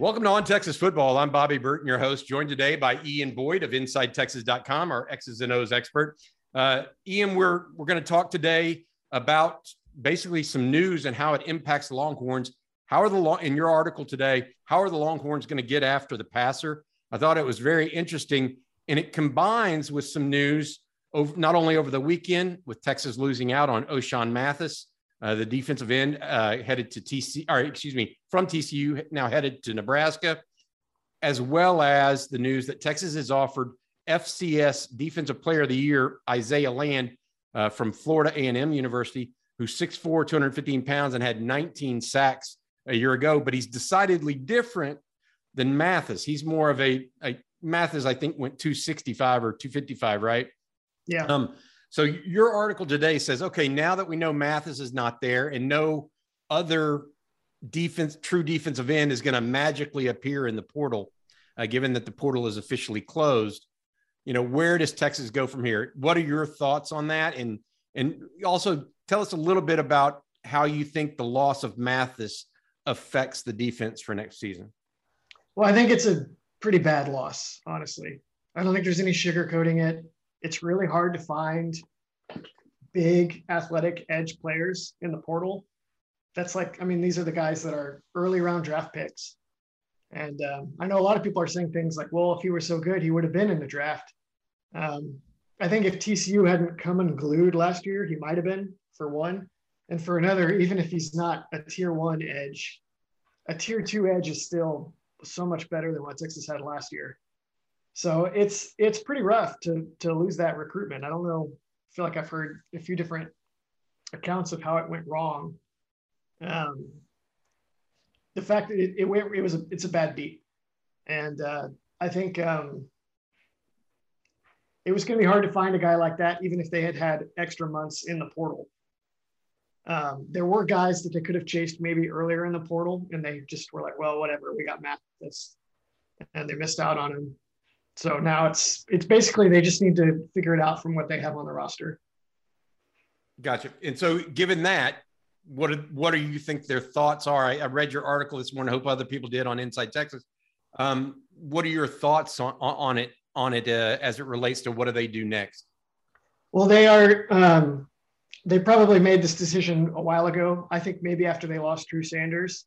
Welcome to On Texas Football. I'm Bobby Burton, your host, joined today by Ian Boyd of InsideTexas.com, our X's and O's expert. Uh, Ian, we're we're going to talk today about basically some news and how it impacts the Longhorns. How are the long in your article today? How are the Longhorns going to get after the passer? I thought it was very interesting, and it combines with some news over not only over the weekend with Texas losing out on Ochaun Mathis, uh, the defensive end uh, headed to TC, or excuse me, from TCU, now headed to Nebraska, as well as the news that Texas has offered FCS Defensive Player of the Year Isaiah Land uh, from Florida A&M University, who's 6'4", 215 pounds, and had 19 sacks a year ago. But he's decidedly different than Mathis. He's more of a, a Mathis, I think, went 265 or 255, right? Yeah. Um, so your article today says, okay, now that we know Mathis is not there and no other defense, true defensive end is going to magically appear in the portal, uh, given that the portal is officially closed. You know, where does Texas go from here? What are your thoughts on that? And and also tell us a little bit about how you think the loss of Mathis affects the defense for next season. Well, I think it's a pretty bad loss, honestly. I don't think there's any sugarcoating it it's really hard to find big athletic edge players in the portal. That's like, I mean, these are the guys that are early round draft picks. And um, I know a lot of people are saying things like, well, if he were so good, he would have been in the draft. Um, I think if TCU hadn't come unglued last year, he might have been for one. And for another, even if he's not a tier one edge, a tier two edge is still so much better than what Texas had last year. So it's it's pretty rough to to lose that recruitment. I don't know. I feel like I've heard a few different accounts of how it went wrong. Um, the fact that it, it went it was a, it's a bad beat, and uh, I think um, it was going to be hard to find a guy like that, even if they had had extra months in the portal. Um, there were guys that they could have chased maybe earlier in the portal, and they just were like, "Well, whatever, we got Matt." That's and they missed out on him. So now it's it's basically they just need to figure it out from what they have on the roster. Gotcha. And so, given that, what what do you think their thoughts are? I, I read your article this morning. I hope other people did on Inside Texas. Um, what are your thoughts on on it on it uh, as it relates to what do they do next? Well, they are. Um, they probably made this decision a while ago. I think maybe after they lost Drew Sanders,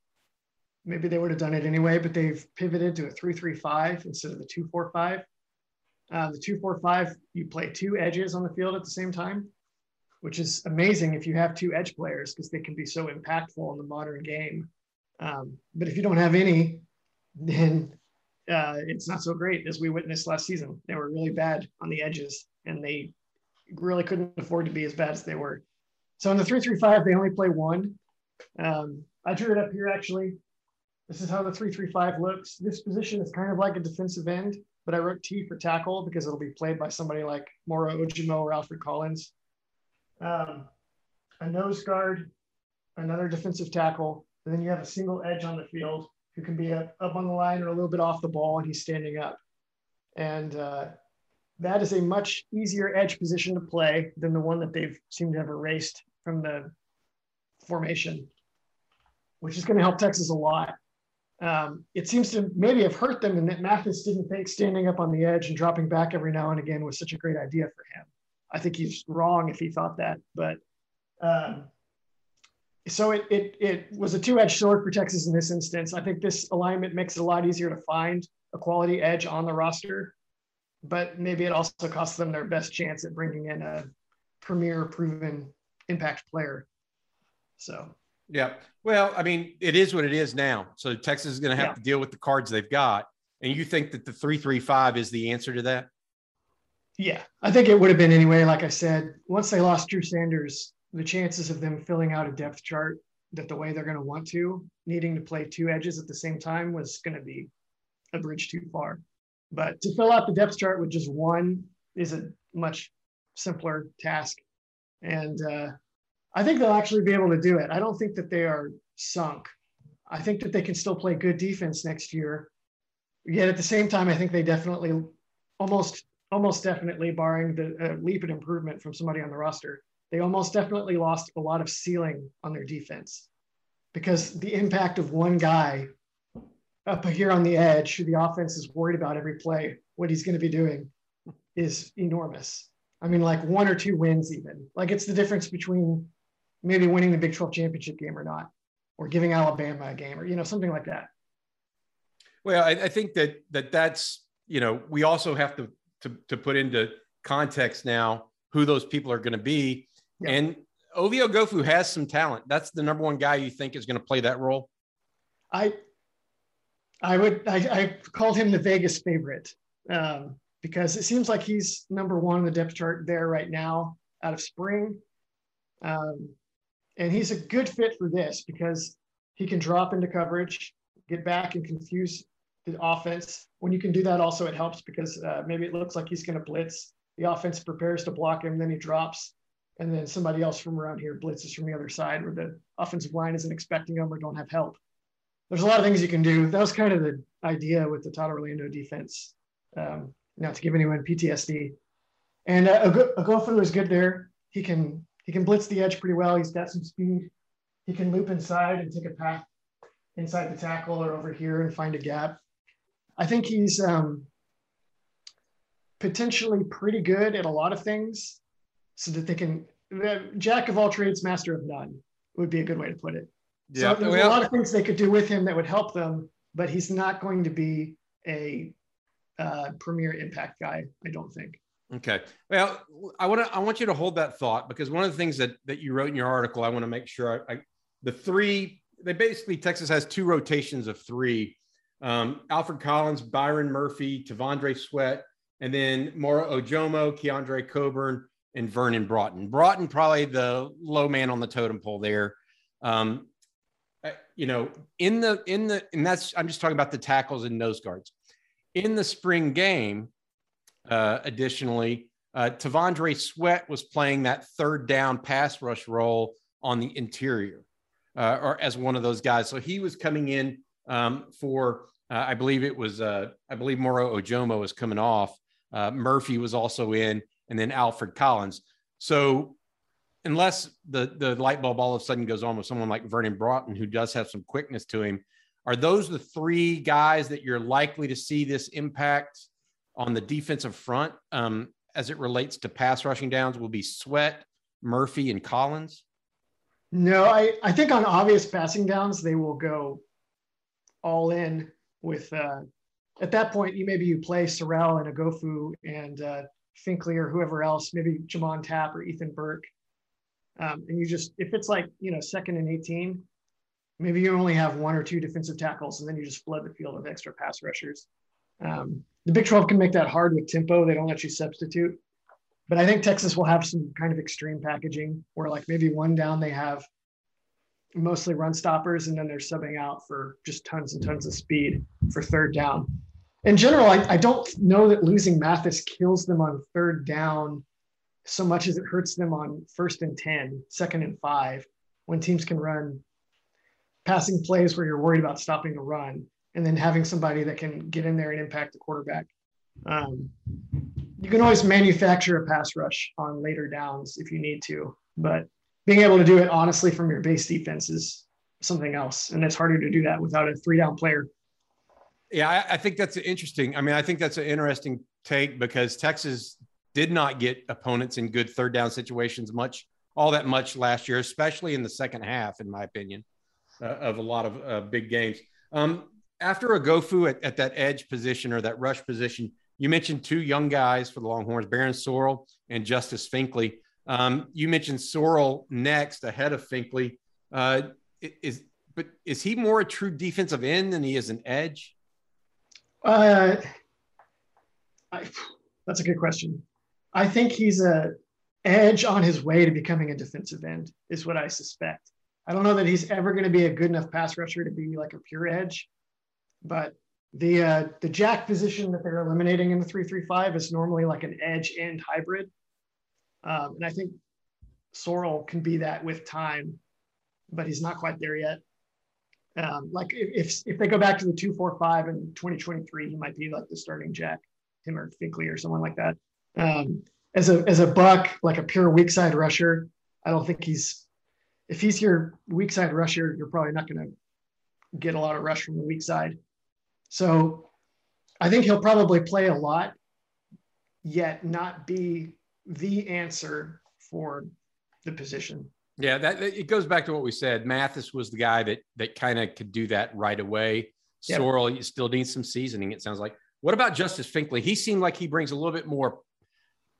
maybe they would have done it anyway, but they've pivoted to a three-three-five instead of the two-four-five. Uh, the two-four-five, you play two edges on the field at the same time, which is amazing if you have two edge players because they can be so impactful in the modern game. Um, but if you don't have any, then uh, it's not so great as we witnessed last season. They were really bad on the edges, and they really couldn't afford to be as bad as they were. So in the three-three-five, they only play one. Um, I drew it up here actually. This is how the 335 looks. This position is kind of like a defensive end, but I wrote T for tackle because it'll be played by somebody like Moro Ojomo or Alfred Collins. Um, a nose guard, another defensive tackle, and then you have a single edge on the field who can be up, up on the line or a little bit off the ball and he's standing up. And uh, that is a much easier edge position to play than the one that they've seemed to have erased from the formation, which is going to help Texas a lot um, it seems to maybe have hurt them in that Mathis didn't think standing up on the edge and dropping back every now and again was such a great idea for him. I think he's wrong if he thought that, but um, so it, it it was a two-edged sword for Texas in this instance. I think this alignment makes it a lot easier to find a quality edge on the roster, but maybe it also costs them their best chance at bringing in a premier, proven impact player. So yeah. Well, I mean, it is what it is now. So Texas is going to have yeah. to deal with the cards they've got. And you think that the 335 is the answer to that? Yeah, I think it would have been anyway. Like I said, once they lost Drew Sanders, the chances of them filling out a depth chart that the way they're going to want to, needing to play two edges at the same time, was going to be a bridge too far. But to fill out the depth chart with just one is a much simpler task. And uh, I think they'll actually be able to do it. I don't think that they are sunk. I think that they can still play good defense next year. Yet at the same time, I think they definitely, almost, almost definitely, barring the uh, leap in improvement from somebody on the roster, they almost definitely lost a lot of ceiling on their defense because the impact of one guy up here on the edge who the offense is worried about every play, what he's going to be doing is enormous. I mean, like one or two wins, even. Like it's the difference between maybe winning the Big 12 championship game or not, or giving Alabama a game or, you know, something like that. Well, I, I think that, that that's, you know, we also have to, to, to put into context now who those people are going to be. Yeah. And Ovie Oghoufo has some talent. That's the number one guy you think is going to play that role. I, I would, I, I called him the Vegas favorite um, because it seems like he's number one on the depth chart there right now out of spring. Um, and he's a good fit for this because he can drop into coverage, get back and confuse the offense. When you can do that, also it helps because uh, maybe it looks like he's going to blitz. The offense prepares to block him, then he drops, and then somebody else from around here blitzes from the other side where the offensive line isn't expecting him or don't have help there's a lot of things you can do. That was kind of the idea with the Todd Orlando defense, um, not to give anyone PTSD. And uh, Oghoufo is good there. He can he can blitz the edge pretty well. He's got some speed. He can loop inside and take a path inside the tackle or over here and find a gap. I think he's um, potentially pretty good at a lot of things, so that they can jack of all trades, master of none would be a good way to put it. Yeah, so there's well, a lot of things they could do with him that would help them, but he's not going to be a uh, premier impact guy. I don't think. Okay. Well, I want to I want you to hold that thought because one of the things that that you wrote in your article, I want to make sure I, I the three they basically Texas has two rotations of three. Um, Alfred Collins, Byron Murphy, T'Vondre Sweat, and then Moro Ojomo, Keondre Coburn, and Vernon Broughton. Broughton probably the low man on the totem pole there. Um, you know, in the in the and that's I'm just talking about the tackles and nose guards. In the spring game, uh, additionally, uh, T'Vondre Sweat was playing that third down pass rush role on the interior, uh, or as one of those guys. So he was coming in um, for, uh, I believe it was, uh, I believe Moro Ojomo was coming off. Uh, Murphy was also in, and then Alfred Collins. So unless the the light bulb all of a sudden goes on with someone like Vernon Broughton, who does have some quickness to him, are those the three guys that you're likely to see this impact on the defensive front um, as it relates to pass rushing downs? Will be Sweat, Murphy, and Collins. No, I I think on obvious passing downs they will go all in with. Uh, at that point, you maybe you play Sorrell and Oghoufo and uh, Finkley or whoever else, maybe Jamon Tapp or Ethan Burke um, and you just, if it's like, you know, second and 18, maybe you only have one or two defensive tackles and then you just flood the field with extra pass rushers. Um, the Big 12 can make that hard with tempo. They don't let you substitute. But I think Texas will have some kind of extreme packaging where, like, maybe one down they have mostly run stoppers and then they're subbing out for just tons and tons of speed for third down. In general, I, I don't know that losing Mathis kills them on third down so much as it hurts them on first and 10, second and five, when teams can run passing plays where you're worried about stopping the run and then having somebody that can get in there and impact the quarterback. Um, you can always manufacture a pass rush on later downs if you need to, but being able to do it honestly from your base defense is something else. And it's harder to do that without a three down player. Yeah, I, I think that's interesting. I mean, I think that's an interesting take because Texas did not get opponents in good third down situations much, all that much last year, especially in the second half, in my opinion, uh, of a lot of uh, big games. Um, after Oghoufo at, at that edge position or that rush position, you mentioned two young guys for the Longhorns, Barryn Sorrell and Justice Finkley. Um, you mentioned Sorrell next ahead of Finkley. Uh, is but is he more a true defensive end than he is an edge? Uh, I, that's a good question. I think he's a edge on his way to becoming a defensive end, is what I suspect. I don't know that he's ever going to be a good enough pass rusher to be like a pure edge, but the uh, the jack position that they're eliminating in the three three five is normally like an edge end hybrid, um, and I think Sorrell can be that with time, but he's not quite there yet. Um, like if if they go back to the two four five in 2023, he might be like the starting jack, him or Finkley or someone like that. Um, as a as a buck, like a pure weak side rusher, I don't think he's if he's your weak side rusher, you're probably not going to get a lot of rush from the weak side. So I think he'll probably play a lot, yet not be the answer for the position. Yeah, that it goes back to what we said. Mathis was the guy that that kind of could do that right away. Yep. Sorrell, you still need some seasoning. It sounds like. What about Justice Finkley? He seemed like he brings a little bit more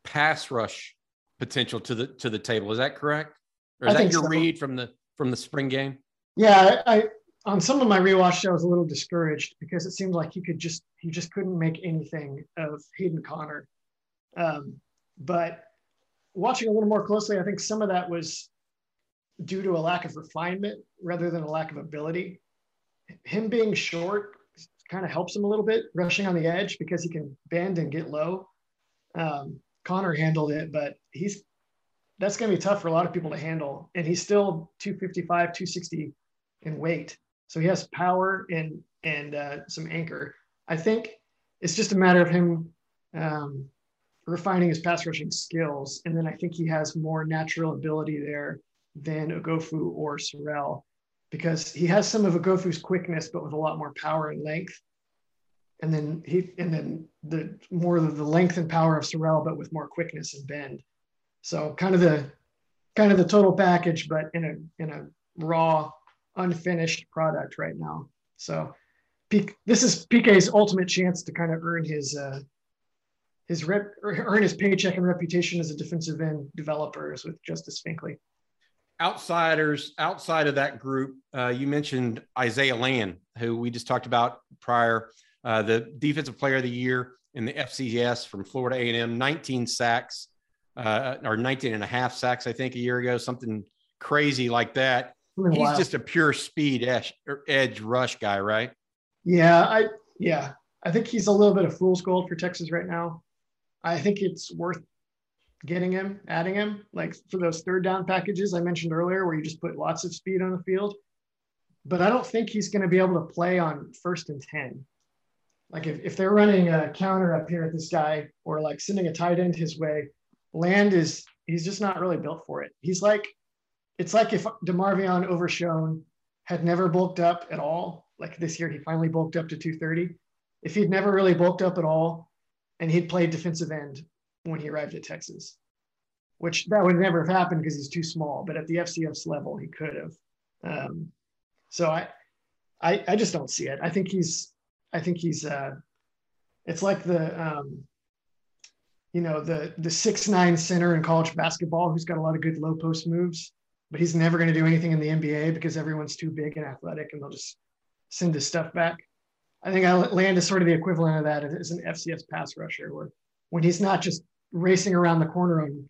pass rush potential to the to the table. Is that correct? Or is I that your so. read from the from the spring game? Yeah, I on some of my rewatch, I was a little discouraged because it seemed like he could just he just couldn't make anything of Hayden Conner. Um, but watching a little more closely, I think some of that was due to a lack of refinement rather than a lack of ability. Him being short kind of helps him a little bit rushing on the edge because he can bend and get low. Um, Conner handled it, but he's that's going to be tough for a lot of people to handle. And he's still 255, 260 in weight. So he has power and and uh, some anchor. I think it's just a matter of him um, refining his pass rushing skills, and then I think he has more natural ability there than Oghoufo or Sorrell, because he has some of Oghoufo's quickness, but with a lot more power and length. And then he and then the more the length and power of Sorrell, but with more quickness and bend. So kind of the kind of the total package, but in a in a raw, unfinished product right now. So this is PK's ultimate chance to kind of earn his uh, his rep, earn his paycheck and reputation as a defensive end developer with Justice Finkley. Outsiders outside of that group, uh, you mentioned Isaiah Land, who we just talked about prior, uh, the defensive player of the year in the FCS from Florida A&M, 19 sacks, uh, or 19 and a half sacks, I think, a year ago, something crazy like that. He's just a pure speed edge, er, edge rush guy, right? Yeah, I yeah, I think he's a little bit of fool's gold for Texas right now. I think it's worth getting him, adding him, like for those third down packages I mentioned earlier, where you just put lots of speed on the field. But I don't think he's going to be able to play on first and 10. Like if, if they're running a counter up here at this guy or like sending a tight end his way, Land is he's just not really built for it. He's like it's like if DeMarvion Overshown had never bulked up at all. Like this year, he finally bulked up to 230. If he'd never really bulked up at all, and he'd played defensive end when he arrived at Texas, which that would never have happened because he's too small. But at the FCS level, he could have. Um, so I, I, I just don't see it. I think he's, I think he's, uh, it's like the, um, you know, the the six nine center in college basketball who's got a lot of good low post moves, but he's never going to do anything in the NBA because everyone's too big and athletic, and they'll just send his stuff back. I think Land is sort of the equivalent of that as an FCS pass rusher, where when he's not just racing around the corner on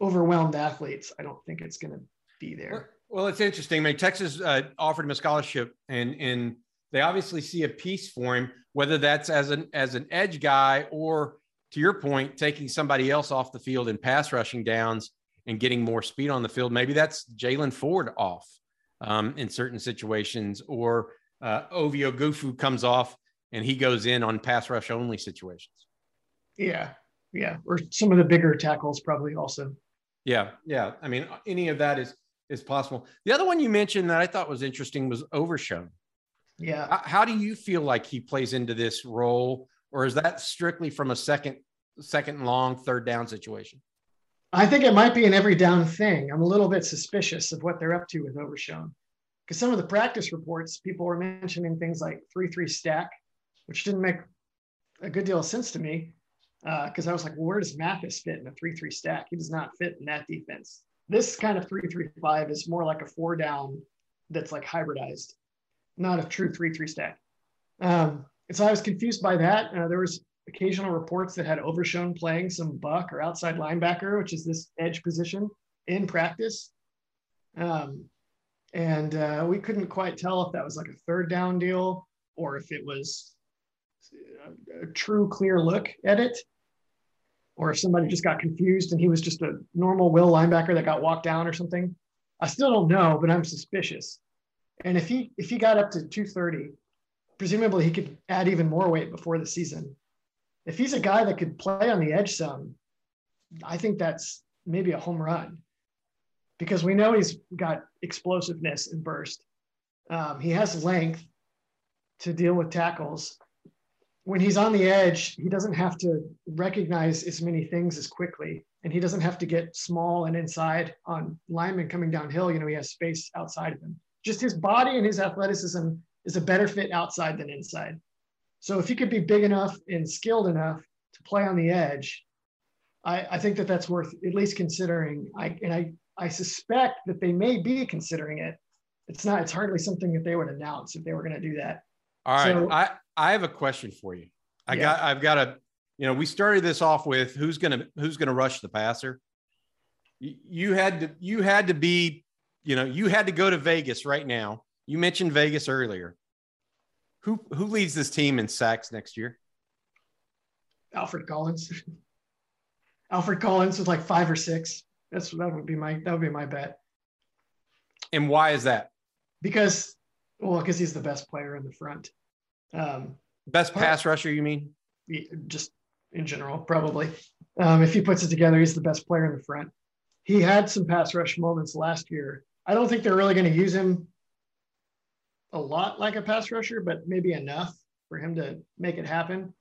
overwhelmed athletes, I don't think it's going to be there. Well, it's interesting. I mean, Texas uh, offered him a scholarship, and and they obviously see a piece for him, whether that's as an as an edge guy or to your point, taking somebody else off the field in pass rushing downs and getting more speed on the field. Maybe that's Jaylan Ford off um, in certain situations, or uh, Ovie Oghoufo comes off and he goes in on pass rush only situations. Yeah, yeah, or some of the bigger tackles probably also. Yeah, yeah. I mean, any of that is is possible. The other one you mentioned that I thought was interesting was Overshown. Yeah. How do you feel like he plays into this role, or is that strictly from a second second and long, third down situation? I think it might be an every down thing. I'm a little bit suspicious of what they're up to with Overshown. Because some of the practice reports, people were mentioning things like 3 3 stack, which didn't make a good deal of sense to me. Because uh, I was like, well, where does Mathis fit in a 3 3 stack? He does not fit in that defense. This kind of 3 3 5 is more like a four down that's like hybridized, not a true 3 3 stack. Um, and so I was confused by that. Uh, there was occasional reports that had Overshown playing some buck or outside linebacker, which is this edge position in practice. Um, and uh, we couldn't quite tell if that was like a third down deal or if it was a, a true clear look at it or if somebody just got confused and he was just a normal will linebacker that got walked down or something. I still don't know, but I'm suspicious. And if he if he got up to 230, presumably he could add even more weight before the season. If he's a guy that could play on the edge some, I think that's maybe a home run because we know he's got explosiveness and burst. Um, he has length to deal with tackles. When he's on the edge, he doesn't have to recognize as many things as quickly, and he doesn't have to get small and inside on linemen coming downhill. You know, he has space outside of him. Just his body and his athleticism is a better fit outside than inside. So if he could be big enough and skilled enough to play on the edge, I, I think that that's worth at least considering. I, and I, I suspect that they may be considering it. It's not, it's hardly something that they would announce if they were going to do that. All right. So, I, I have a question for you. I yeah. got, I've got a, you know, we started this off with who's going to, who's going to rush the passer. You had to, you had to be, you know, you had to go to Vegas right now. You mentioned Vegas earlier. Who, who leads this team in sacks next year? Alfred Collins. Alfred Collins with like five or six. That's that would be my that would be my bet. And why is that? Because well, because he's the best player in the front. Um, best pass rusher, you mean? Just in general, probably. Um, if he puts it together, he's the best player in the front. He had some pass rush moments last year. I don't think they're really going to use him a lot like a pass rusher, but maybe enough for him to make it happen.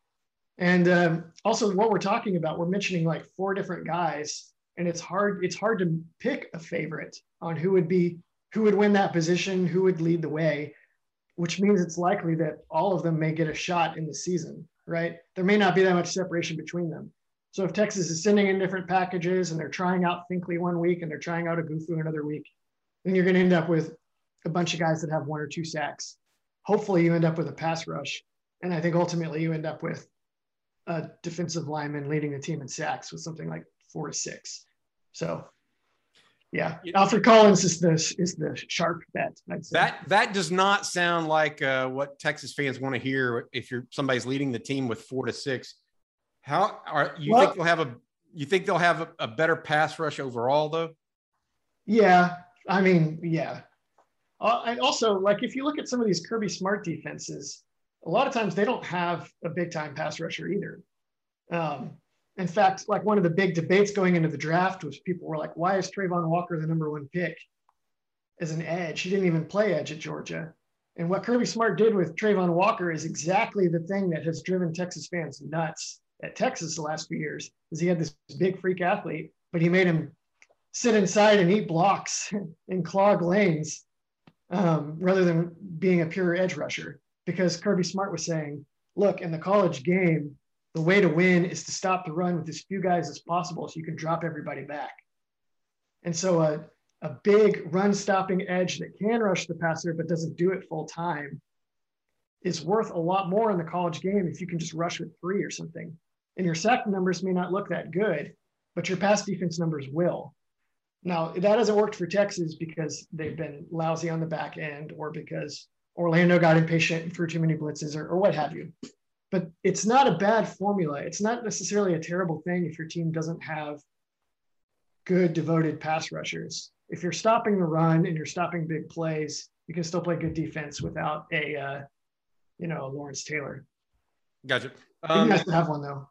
And um, also, what we're talking about, we're mentioning like four different guys and it's hard it's hard to pick a favorite on who would be who would win that position who would lead the way which means it's likely that all of them may get a shot in the season right there may not be that much separation between them so if texas is sending in different packages and they're trying out finkley one week and they're trying out Oghoufo another week then you're going to end up with a bunch of guys that have one or two sacks hopefully you end up with a pass rush and i think ultimately you end up with a defensive lineman leading the team in sacks with something like four to six. So yeah, Alfred Collins is the is the sharp bet. That that does not sound like uh, what Texas fans want to hear. If you're somebody's leading the team with four to six, how are you well, think they'll have a you think they'll have a, a, better pass rush overall though? Yeah, I mean, yeah. Uh, and also, like if you look at some of these Kirby Smart defenses, a lot of times they don't have a big time pass rusher either. Um, in fact, like one of the big debates going into the draft was people were like, why is Travon Walker the number one pick as an edge? He didn't even play edge at Georgia. And what Kirby Smart did with Travon Walker is exactly the thing that has driven Texas fans nuts at Texas the last few years, is he had this big freak athlete, but he made him sit inside and eat blocks and clog lanes um, rather than being a pure edge rusher. Because Kirby Smart was saying, look, in the college game, the way to win is to stop the run with as few guys as possible so you can drop everybody back. And so a, a big run stopping edge that can rush the passer but doesn't do it full time is worth a lot more in the college game if you can just rush with three or something. And your sack numbers may not look that good, but your pass defense numbers will. Now, that hasn't worked for Texas because they've been lousy on the back end or because Orlando got impatient and threw too many blitzes or, or what have you but it's not a bad formula. It's not necessarily a terrible thing if your team doesn't have good devoted pass rushers. If you're stopping the run and you're stopping big plays, you can still play good defense without a, uh, you know, Lawrence Taylor. Gotcha. Um, nice to have one though.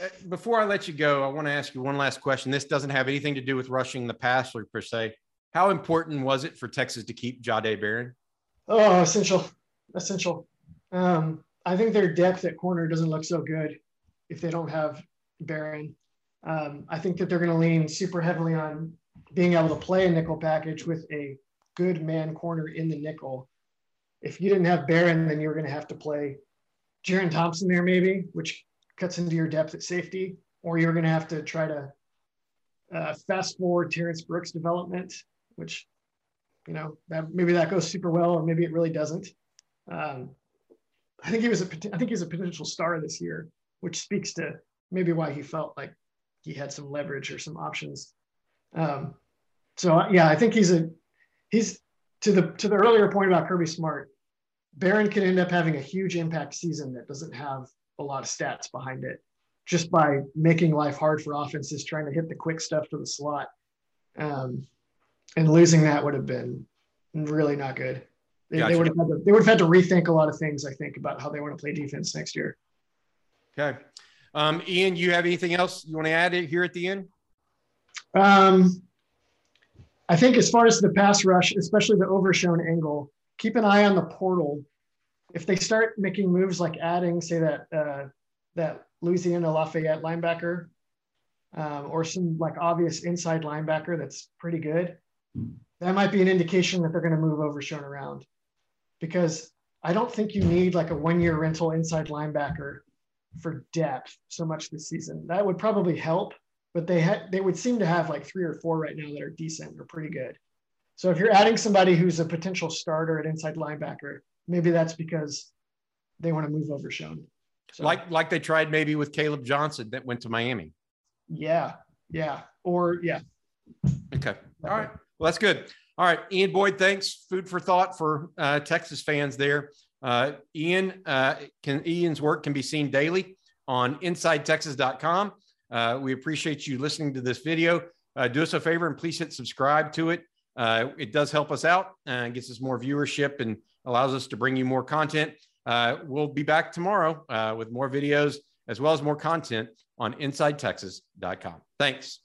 Uh, before I let you go, I want to ask you one last question. This doesn't have anything to do with rushing the passer per se. How important was it for Texas to keep Jahdae Barron? Oh, essential, essential. Um, I think their depth at corner doesn't look so good if they don't have Barron. Um, I think that they're going to lean super heavily on being able to play a nickel package with a good man corner in the nickel. If you didn't have Barron, then you're going to have to play Jerrin Thompson there, maybe, which cuts into your depth at safety, or you're going to have to try to uh, fast forward Terrence Brooks' development, which, you know, that maybe that goes super well, or maybe it really doesn't. Um, I think he was a I think he's a potential star this year. which speaks to maybe why he felt like he had some leverage or some options. Um, so yeah, I think he's a he's to the to the earlier point about Kirby Smart. Barron can end up having a huge impact season that doesn't have a lot of stats behind it, just by making life hard for offenses trying to hit the quick stuff to the slot. Um, and losing that would have been really not good. They, gotcha. they would have had to, they would have had to rethink a lot of things. I think about how they want to play defense next year. Okay, um, Ian, you have anything else you want to add here at the end? Um, I think as far as the pass rush, especially the overshown angle, keep an eye on the portal. If they start making moves like adding, say that uh, that Louisiana Lafayette linebacker, um, or some like obvious inside linebacker that's pretty good, that might be an indication that they're going to move Overshown around. Because I don't think you need like a one-year rental inside linebacker for depth so much this season. That would probably help, but they had they would seem to have like three or four right now that are decent or pretty good. So if you're adding somebody who's a potential starter at inside linebacker, maybe that's because they want to move Overshown. So, like like they tried maybe with Caleb Johnson that went to Miami. Yeah, yeah, or yeah. Okay. All right. Well, that's good. All right, Ian Boyd, thanks. Food for thought for uh, Texas fans there. Uh, Ian, uh, can, Ian's work can be seen daily on InsideTexas.com. Uh, we appreciate you listening to this video. Uh, do us a favor and please hit subscribe to it. Uh, it does help us out and gets us more viewership and allows us to bring you more content. Uh, we'll be back tomorrow with more videos as well as more content on InsideTexas.com. Thanks.